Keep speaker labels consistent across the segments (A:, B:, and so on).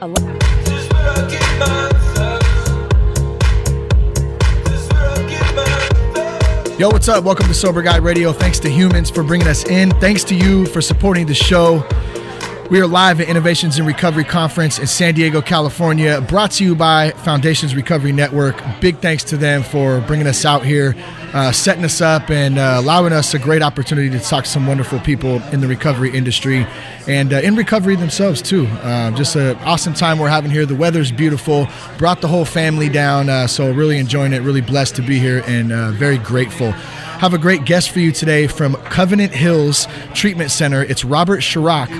A: Yo, what's up? Welcome to Sober Guy Radio. Thanks to Humans for bringing us in. Thanks to you for supporting the show. We are live at Innovations in Recovery Conference in San Diego, California, brought to you by Foundations Recovery Network. Big thanks to them for bringing us out here, uh, setting us up, and uh, allowing us a great opportunity to talk to some wonderful people in the recovery industry and uh, in recovery themselves, too. Uh, just an awesome time we're having here. The weather's beautiful, brought the whole family down, uh, so really enjoying it, really blessed to be here, and uh, very grateful have a great guest for you today from Covenant Hills Treatment Center. It's Robert Chirac.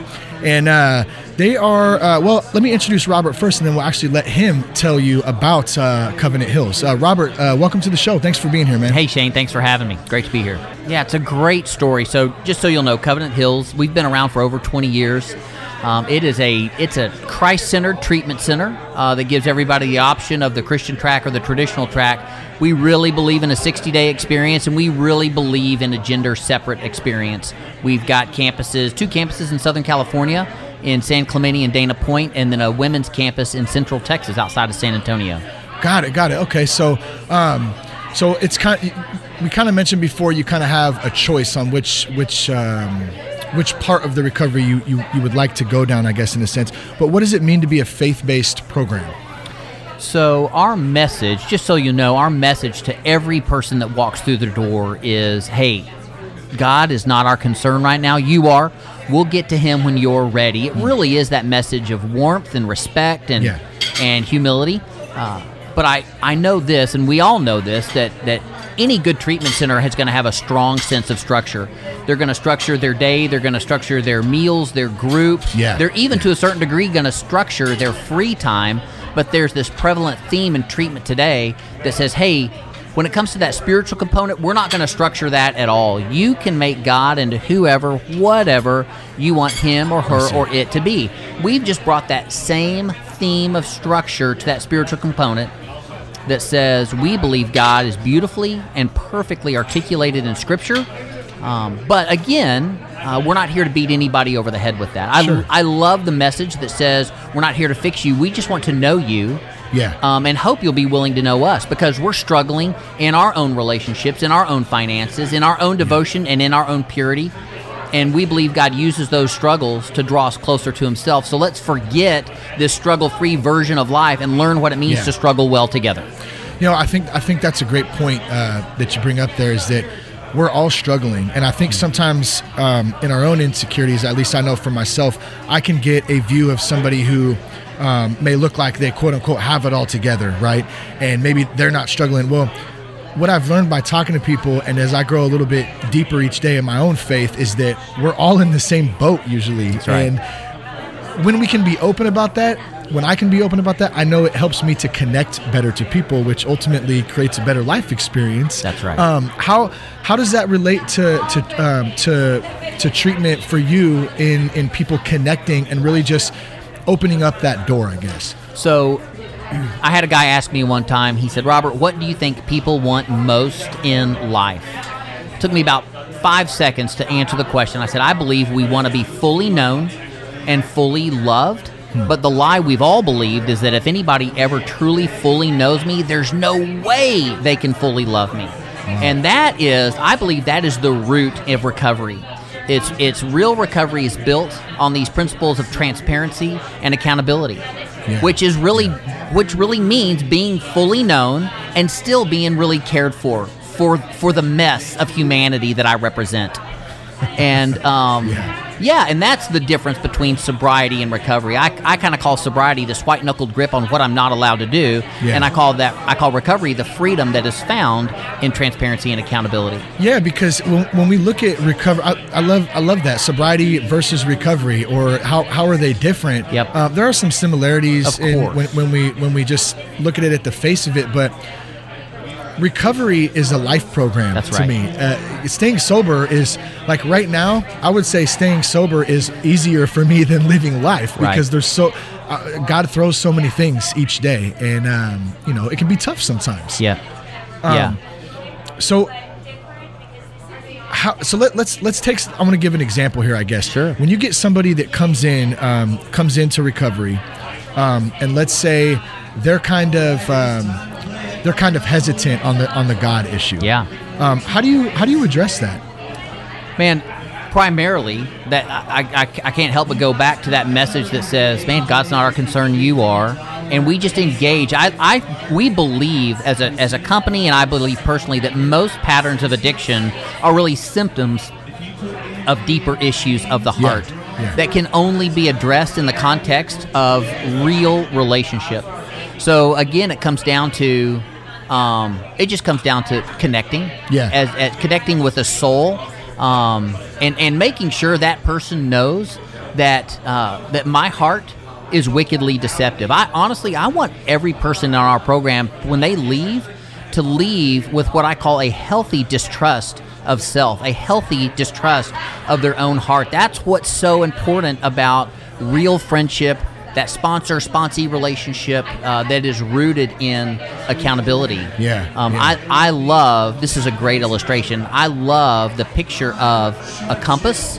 A: And uh, they are, uh, well, let me introduce Robert first, and then we'll actually let him tell you about uh, Covenant Hills. Uh, Robert, uh, welcome to the show. Thanks for being here, man.
B: Hey, Shane, thanks for having me. Great to be here. Yeah, it's a great story. So, just so you'll know, Covenant Hills, we've been around for over 20 years. Um, it is a it's a Christ-centered treatment center uh, that gives everybody the option of the Christian track or the traditional track. We really believe in a 60-day experience, and we really believe in a gender-separate experience. We've got campuses, two campuses in Southern California, in San Clemente and Dana Point, and then a women's campus in Central Texas, outside of San Antonio.
A: Got it, got it. Okay, so um, so it's kind. we kind of mentioned before you kind of have a choice on which which. Um, which part of the recovery you, you, you would like to go down, I guess, in a sense. But what does it mean to be a faith based program?
B: So, our message, just so you know, our message to every person that walks through the door is hey, God is not our concern right now. You are. We'll get to Him when you're ready. It really is that message of warmth and respect and,
A: Yeah.
B: and humility. Uh, but I, I know this, and we all know this, that, that any good treatment center is going to have a strong sense of structure. They're going to structure their day, they're going to structure their meals, their group.
A: Yeah.
B: They're even to a certain degree going to structure their free time. But there's this prevalent theme in treatment today that says, hey, when it comes to that spiritual component, we're not going to structure that at all. You can make God into whoever, whatever you want him or her or it to be. We've just brought that same theme of structure to that spiritual component that says we believe God is beautifully and perfectly articulated in Scripture. Um, but again, uh, we're not here to beat anybody over the head with that. I,
A: Sure.
B: I love the message that says we're not here to fix you. We just want to know you.
A: Yeah.
B: Um, and hope you'll be willing to know us because we're struggling in our own relationships, in our own finances, in our own devotion, and in our own purity. And we believe God uses those struggles to draw us closer to Himself. So let's forget this struggle free version of life and learn what it means
A: Yeah.
B: to struggle well together.
A: You know, I think I think that's a great point uh, that you bring up. There is that we're all struggling, and I think sometimes um, in our own insecurities, at least I know for myself, I can get a view of somebody who um, may look like they quote unquote have it all together, right? And maybe they're not struggling. Well, what I've learned by talking to people, and as I grow a little bit deeper each day in my own faith, is that we're all in the same boat usually,
B: right.
A: and when we can be open about that, when I can be open about that, I know it helps me to connect better to people, which ultimately creates a better life experience.
B: That's right.
A: Um, how how does that relate to to um, to to treatment for you in in people connecting and really just opening up that door? I guess.
B: So I had a guy ask me one time, he said, Robert, what do you think people want most in life? took me about five seconds to answer the question. I said, I believe we want to be fully known and fully loved. But the lie we've all believed is that if anybody ever truly fully knows me, there's no way they can fully love me. And that is, I believe that is the root of recovery. It's it's real recovery is built on these principles of transparency and accountability, which is really which really means being fully known and still being really cared for for for the mess of humanity that I represent. And um, yeah. And that's the difference between sobriety and recovery. I, I kind of call sobriety this white knuckled grip on what I'm not allowed to do,
A: Yeah.
B: and I call that I call recovery the freedom that is found in transparency and accountability.
A: Yeah, because when, when we look at recovery, I, I love I love that sobriety versus recovery, or how, how are they different?
B: Yep.
A: Uh, there are some similarities
B: Of
A: in when, when we when we just look at it at the face of it, but recovery is a life program
B: That's
A: to
B: right.
A: me. Uh, staying sober is like right now. I would say staying sober is easier for me than living life
B: Right.
A: because there's so uh, God throws so many things each day, and um, you know it can be tough sometimes.
B: Yeah,
A: Um,
B: yeah.
A: So, how? So let, let's let's take. I'm going to give an example here, I guess.
B: Sure.
A: When you get somebody that comes in, um, comes into recovery, um, and let's say they're kind of um, they're kind of hesitant on the on the God issue.
B: Yeah.
A: Um, how do you how do you address that?
B: Man, primarily that I, I, I can't help but go back to that message that says, "Man, God's not our concern, you are," and we just engage. I, I we believe as a as a company, and I believe personally that most patterns of addiction are really symptoms of deeper issues of the heart
A: yeah.
B: that can only be addressed in the context of real relationship. So again, it comes down to. Um, it just comes down to connecting,
A: Yeah.
B: as, as connecting with a soul, um, and and making sure that person knows that uh, that my heart is wickedly deceptive. I honestly, I want every person in our program when they leave to leave with what I call a healthy distrust of self, a healthy distrust of their own heart. That's what's so important about real friendship, that sponsor sponsee relationship uh, that is rooted in accountability.
A: Yeah,
B: Um,
A: yeah.
B: I, I love, this is a great illustration. I love the picture of a compass.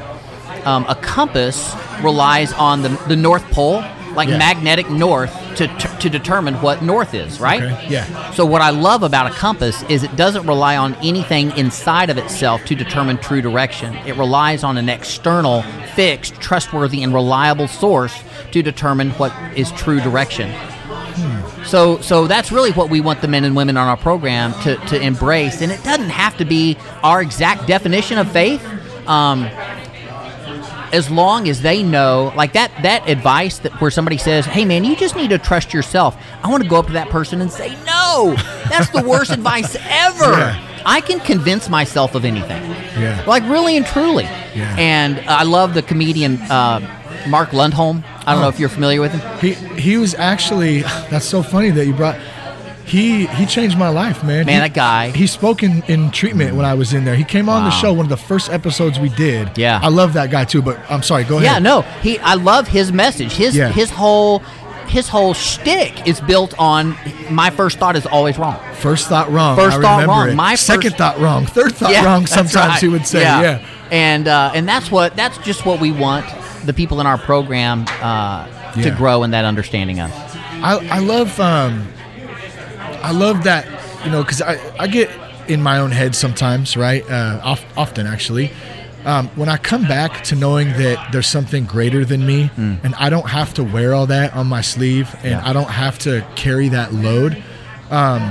B: Um, a compass relies on the, the North Pole, like
A: Yeah.
B: magnetic north, to, to, to determine what north is, right?
A: Okay, yeah.
B: So, what I love about a compass is it doesn't rely on anything inside of itself to determine true direction. It relies on an external, fixed, trustworthy, and reliable source to determine what is true direction. So, so that's really what we want the men and women on our program to, to embrace, and it doesn't have to be our exact definition of faith. Um, as long as they know, like that that advice that where somebody says, "Hey, man, you just need to trust yourself." I want to go up to that person and say, "No, that's the worst advice ever."
A: Yeah.
B: I can convince myself of anything,
A: Yeah.
B: like really and truly.
A: Yeah.
B: And I love the comedian uh, Mark Lundholm. I don't know
A: Oh.
B: if you're familiar with him.
A: He he was actually that's so funny that you brought he he changed my life, man.
B: Man,
A: He-
B: that guy.
A: He spoke in, in treatment when I was in there. He came on the show one of the first episodes we did.
B: Yeah.
A: I love that guy too, but I'm sorry, go ahead.
B: Yeah, no, he. I love his message. His
A: Yeah.
B: his whole his whole shtick is built on my first thought is always wrong.
A: First thought wrong.
B: First
A: I
B: thought
A: remember
B: wrong.
A: It.
B: My
A: second thought wrong. Third thought
B: Yeah,
A: wrong. Sometimes
B: right.
A: he would say, yeah.
B: And uh, and that's what that's just what we want the people in our program uh,
A: Yeah.
B: to grow in that understanding of.
A: I, I love um, I love that you know because I, I get in my own head sometimes right uh, oft, often actually. Um, when I come back to knowing that there's something greater than me and I don't have to wear all that on my sleeve and
B: Yeah.
A: I don't have to carry that load um,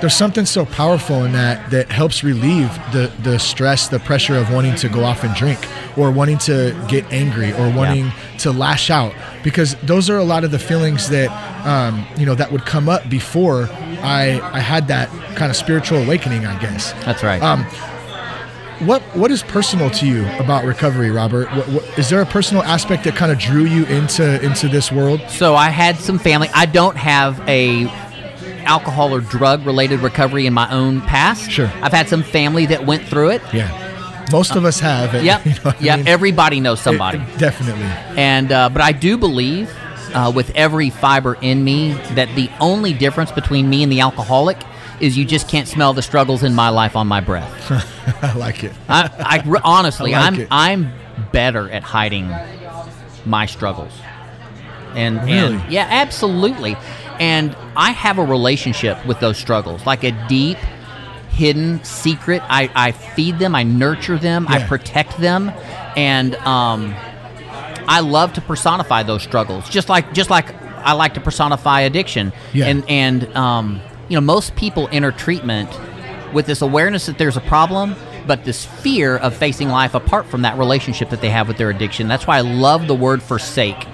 A: there's something so powerful in that that helps relieve the the stress the pressure of wanting to go off and drink or wanting to get angry or wanting to lash out because those are a lot of the feelings that um, you know that would come up before I I had that kind of spiritual awakening I guess
B: That's right.
A: um, what what is personal to you about recovery Robert what, what, is there a personal aspect that kind of drew you into into this world
B: so I had some family. I don't have a alcohol or drug related recovery in my own past.
A: Sure.
B: I've had some family that went through it.
A: yeah most of us have and,
B: Yep.
A: you know I
B: yep.
A: mean?
B: Everybody knows somebody.
A: It- definitely
B: And uh, but I do believe, uh, with every fiber in me, that the only difference between me and the alcoholic is you just can't smell the struggles in my life on my breath.
A: I like it
B: I, I honestly,
A: I like
B: I'm
A: it.
B: I'm better at hiding my struggles. And
A: Really?
B: and yeah, absolutely. And I have a relationship with those struggles, like a deep, hidden secret. I, I feed them, I nurture them, I protect them, and um, I love to personify those struggles, just like just like I like to personify addiction.
A: Yeah.
B: And and um, you know, most people enter treatment with this awareness that there's a problem, but this fear of facing life apart from that relationship that they have with their addiction. That's why I love the word forsake.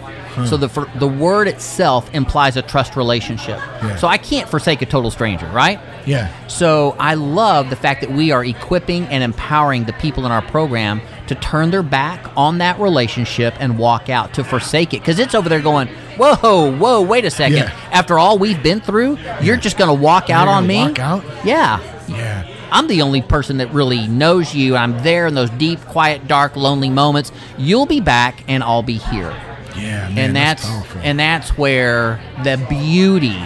B: So the for, the word itself implies a trust relationship.
A: Yeah.
B: So I can't forsake a total stranger, right?
A: yeah
B: So I love the fact that we are equipping and empowering the people in our program to turn their back on that relationship and walk out to forsake it because it's over there going, whoa, whoa, wait a second.
A: Yeah.
B: After all we've been through, you're just going to walk out on me?
A: walk out?
B: Yeah.
A: yeah
B: I'm the only person that really knows you. I'm there in those deep, quiet, dark, lonely moments. You'll be back, and I'll be here.
A: Yeah, man,
B: and that's,
A: powerful.
B: and that's where the beauty,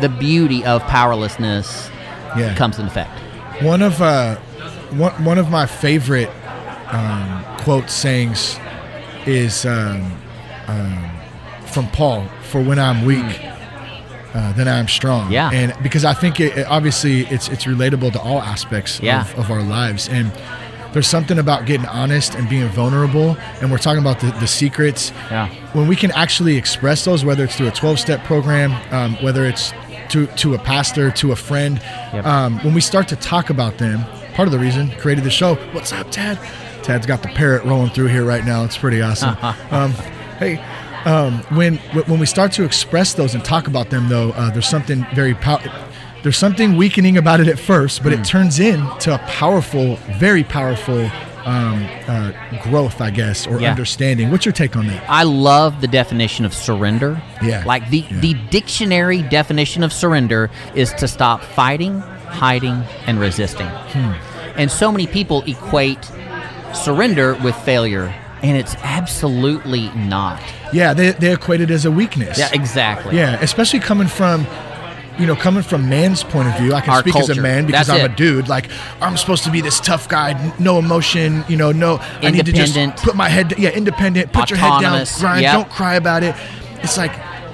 B: the beauty of powerlessness
A: yeah.
B: comes into effect.
A: One of uh, one one of my favorite um, quote sayings is um, um, from Paul, for when I'm weak, uh, then I'm strong.
B: Yeah.
A: And because I think it, it- obviously it's it's relatable to all aspects
B: Yeah.
A: of, of our lives. And there's something about getting honest and being vulnerable. And we're talking about the, the secrets.
B: Yeah.
A: When we can actually express those, whether it's through a 12 step program, um, whether it's to, to a pastor, to a friend,
B: Yep.
A: um, when we start to talk about them, part of the reason created the show. What's up, Tad? Tad's got the parrot rolling through here right now. It's pretty awesome. um, hey, um, when when we start to express those and talk about them, though, uh, there's something very powerful. there's something weakening about it at first, but it turns into a powerful, very powerful um, uh, growth, I guess, or
B: Yeah.
A: understanding. What's your take on that?
B: I love the definition of surrender.
A: Yeah.
B: Like the,
A: Yeah.
B: the dictionary definition of surrender is to stop fighting, hiding, and resisting.
A: Hmm.
B: And so many people equate surrender with failure, and it's absolutely not.
A: Yeah, they, they equate it as a weakness.
B: Yeah, exactly.
A: Yeah, especially coming from, you know, coming from man's point of view. I can
B: Our
A: speak as a man because
B: That's
A: I'm
B: it.
A: a dude. Like I'm supposed to be this tough guy, no emotion. You know, no. I need to
B: Independent.
A: just put my head. Yeah, independent. Put your head down. Grind.
B: Yep.
A: Don't cry about it. It's like,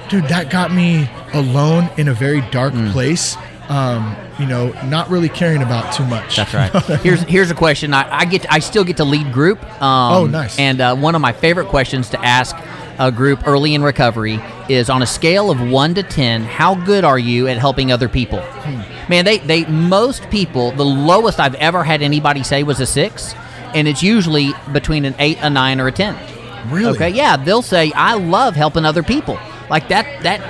A: dude, that got me alone in a very dark
B: Mm.
A: place. Um, you know, not really caring about too much.
B: That's right. here's here's a question. I, I get I still get to lead group. Um,
A: Oh, nice.
B: And uh, one of my favorite questions to ask a group early in recovery is on a scale of one to ten, how good are you at helping other people?
A: Hmm.
B: Man, they they most people the lowest I've ever had anybody say was a six, and it's usually between an eight, a nine, or a ten.
A: Really?
B: Okay. Yeah, they'll say I love helping other people. Like that that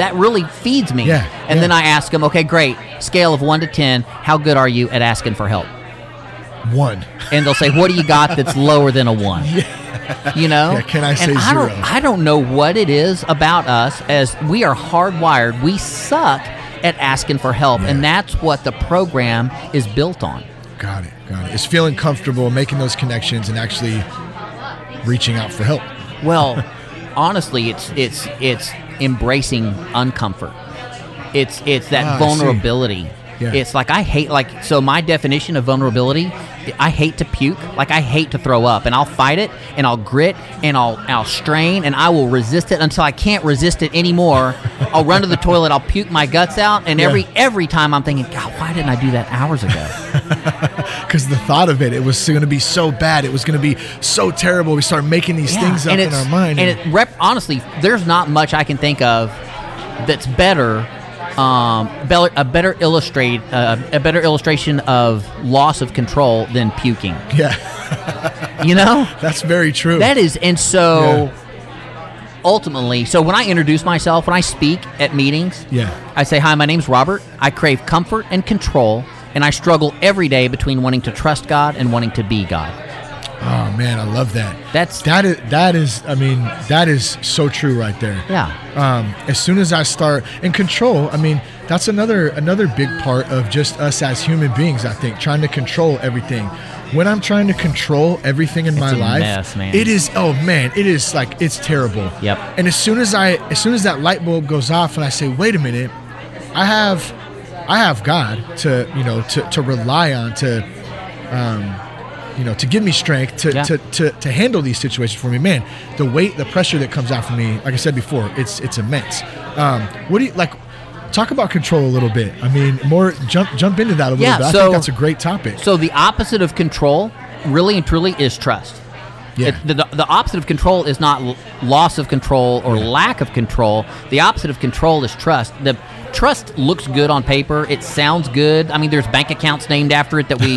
B: that really feeds me.
A: Yeah,
B: And
A: yeah.
B: then I ask them, okay, great. Scale of one to ten, how good are you at asking for help?
A: One.
B: and they'll say, "What do you got that's lower than a one?" Yeah. You know?
A: Yeah, can I say
B: and I don't,
A: zero?
B: I don't know what it is about us as we are hardwired. We suck at asking for help, and that's what the program is built on.
A: Got it. Got it. It's feeling comfortable, making those connections, and actually reaching out for help.
B: Well, honestly, it's it's it's embracing uncomfort. It's it's that
A: Ah,
B: vulnerability.
A: Yeah.
B: It's like I hate like so my definition of vulnerability, I hate to puke, like I hate to throw up and I'll fight it and I'll grit and I'll I'll strain and I will resist it until I can't resist it anymore. I'll run to the toilet, I'll puke my guts out and
A: Yeah.
B: every every time I'm thinking, God, why didn't I do that hours ago?
A: because the thought of it, it was going to be so bad. It was going to be so terrible. We start making these
B: Yeah,
A: things up
B: and
A: in our mind.
B: And it rep, honestly, there's not much I can think of that's better, um, better a better illustrate uh, a better illustration of loss of control than puking.
A: yeah,
B: You know,
A: that's very true.
B: that is, and so ultimately, so when I introduce myself, when I speak at meetings,
A: Yeah.
B: I say, "Hi, my name's Robert. I crave comfort and control." And I struggle every day between wanting to trust God and wanting to be God.
A: Oh man, I love that.
B: That's
A: That is that is. I mean, that is so true right there.
B: yeah,
A: um, as soon as I start in control, I mean that's another another big part of just us as human beings. I think trying to control everything. When I'm trying to control everything in my
B: a
A: life,
B: mess,
A: it is. Oh man, it is like it's terrible.
B: Yep.
A: And as soon as I, as soon as that light bulb goes off, and I say, wait a minute, I have, I have God to you know to to rely on to. Um, you know, to give me strength to,
B: Yeah.
A: to, to, to handle these situations for me, man. The weight, the pressure that comes out for me, like I said before, it's it's immense. Um, what do you like? Talk about control a little bit. I mean, more jump jump into that a little
B: Yeah,
A: bit. I
B: so-
A: think that's a great topic.
B: So the opposite of control, really and truly, is trust.
A: Yeah.
B: It- the, the opposite of control is not l- loss of control or lack of control. The opposite of control is trust. The trust looks good on paper. It sounds good. I mean, there's bank accounts named after it that we,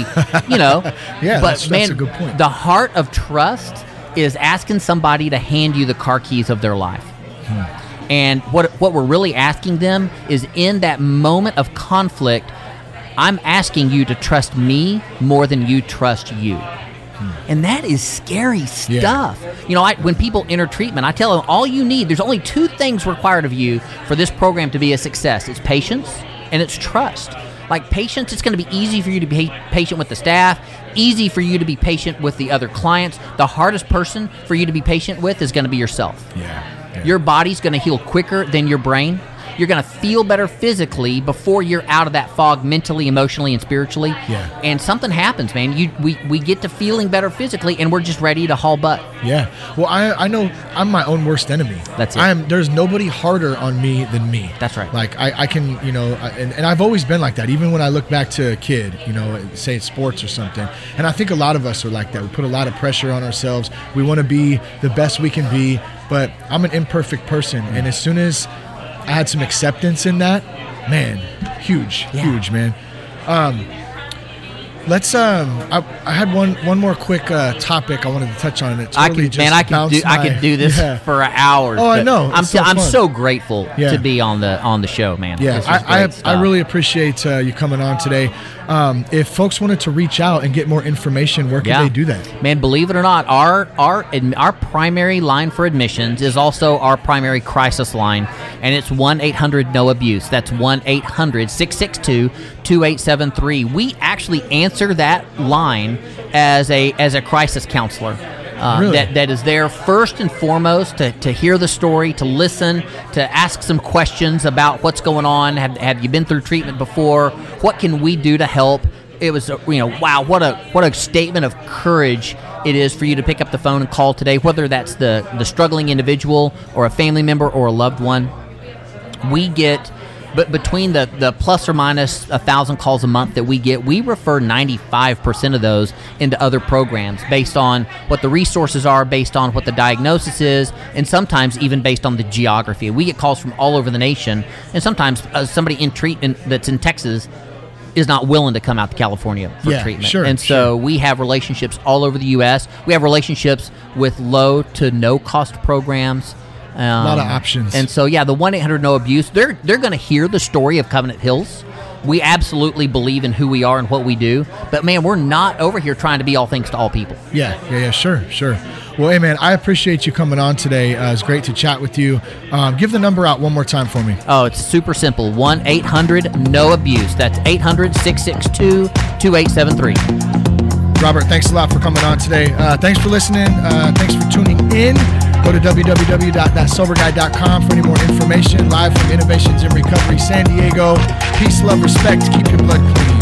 B: you know.
A: Yeah,
B: but
A: that's-
B: man,
A: that's a good point.
B: the heart of trust is asking somebody to hand you the car keys of their life. Hmm. And what what we're really asking them is in that moment of conflict, I'm asking you to trust me more than you trust you. Hmm. And that is scary stuff. You know, I, when people enter treatment, I tell them all you need, there's only two things required of you for this program to be a success it's patience and it's trust. Like patience, it's going to be easy for you to be patient with the staff, easy for you to be patient with the other clients. The hardest person for you to be patient with is going to be yourself.
A: yeah. yeah.
B: Your body's going to heal quicker than your brain. You're going to feel better physically before you're out of that fog mentally, emotionally, and spiritually.
A: Yeah.
B: And something happens, man. You we, we get to feeling better physically, and we're just ready to haul butt.
A: Yeah. Well, I I know I'm my own worst enemy.
B: That's it.
A: I'm there's nobody harder on me than me.
B: That's right.
A: Like I, I can you know I, and, and I've always been like that. Even when I look back to a kid, you know, say it's sports or something. And I think a lot of us are like that. We put a lot of pressure on ourselves. We want to be the best we can be. But I'm an imperfect person, and as soon as I had some acceptance in that, man, huge,
B: Yeah.
A: huge, man. Um, let's um, I, I had one one more quick uh, topic I wanted to touch on. It
B: I can,
A: just
B: man, I can do,
A: bounced
B: I
A: my-
B: can do this
A: Yeah.
B: for hours.
A: Oh, I know.
B: I'm,
A: so
B: I'm so grateful
A: Yeah.
B: to be on the on the show, man.
A: Yeah, I, I, I really appreciate uh, you coming on today. Um, if folks wanted to reach out and get more information, where can they do that?
B: Man, believe it or not, our our our primary line for admissions is also our primary crisis line, and it's one eight hundred no abuse. That's 1 800 662 2873. We actually answer that line as a as a crisis counselor. Uh,
A: Really?
B: that, that is there first and foremost to, to hear the story, to listen, to ask some questions about what's going on. Have, have you been through treatment before? What can we do to help? It was, uh, you know, wow, what a what a statement of courage it is for you to pick up the phone and call today, whether that's the the struggling individual or a family member or a loved one we get but between the, the plus or minus a thousand calls a month that we get we refer 95% of those into other programs based on what the resources are based on what the diagnosis is and sometimes even based on the geography we get calls from all over the nation and sometimes uh, somebody in treatment that's in texas is not willing to come out to California for
A: Yeah,
B: treatment.
A: sure,
B: and so we have relationships all over the U.S. We have relationships with low to no cost programs. Um, a
A: lot of options.
B: And so, yeah, the one eight hundred no abuse. They're they're going to hear the story of Covenant Hills. We absolutely believe in who we are and what we do. But man, we're not over here trying to be all things to all people.
A: Yeah, yeah, yeah, sure, sure. Well, hey, man, I appreciate you coming on today. Uh, it's great to chat with you. Um, give the number out one more time for me.
B: Oh, it's super simple. One eight hundred no abuse. That's 800-662-2873.
A: Robert, thanks a lot for coming on today. Uh, thanks for listening. Uh, thanks for tuning in. Go to www.thatsoberguy.com for any more information. Live from Innovations in Recovery San Diego. Peace, love, respect. Keep your blood clean.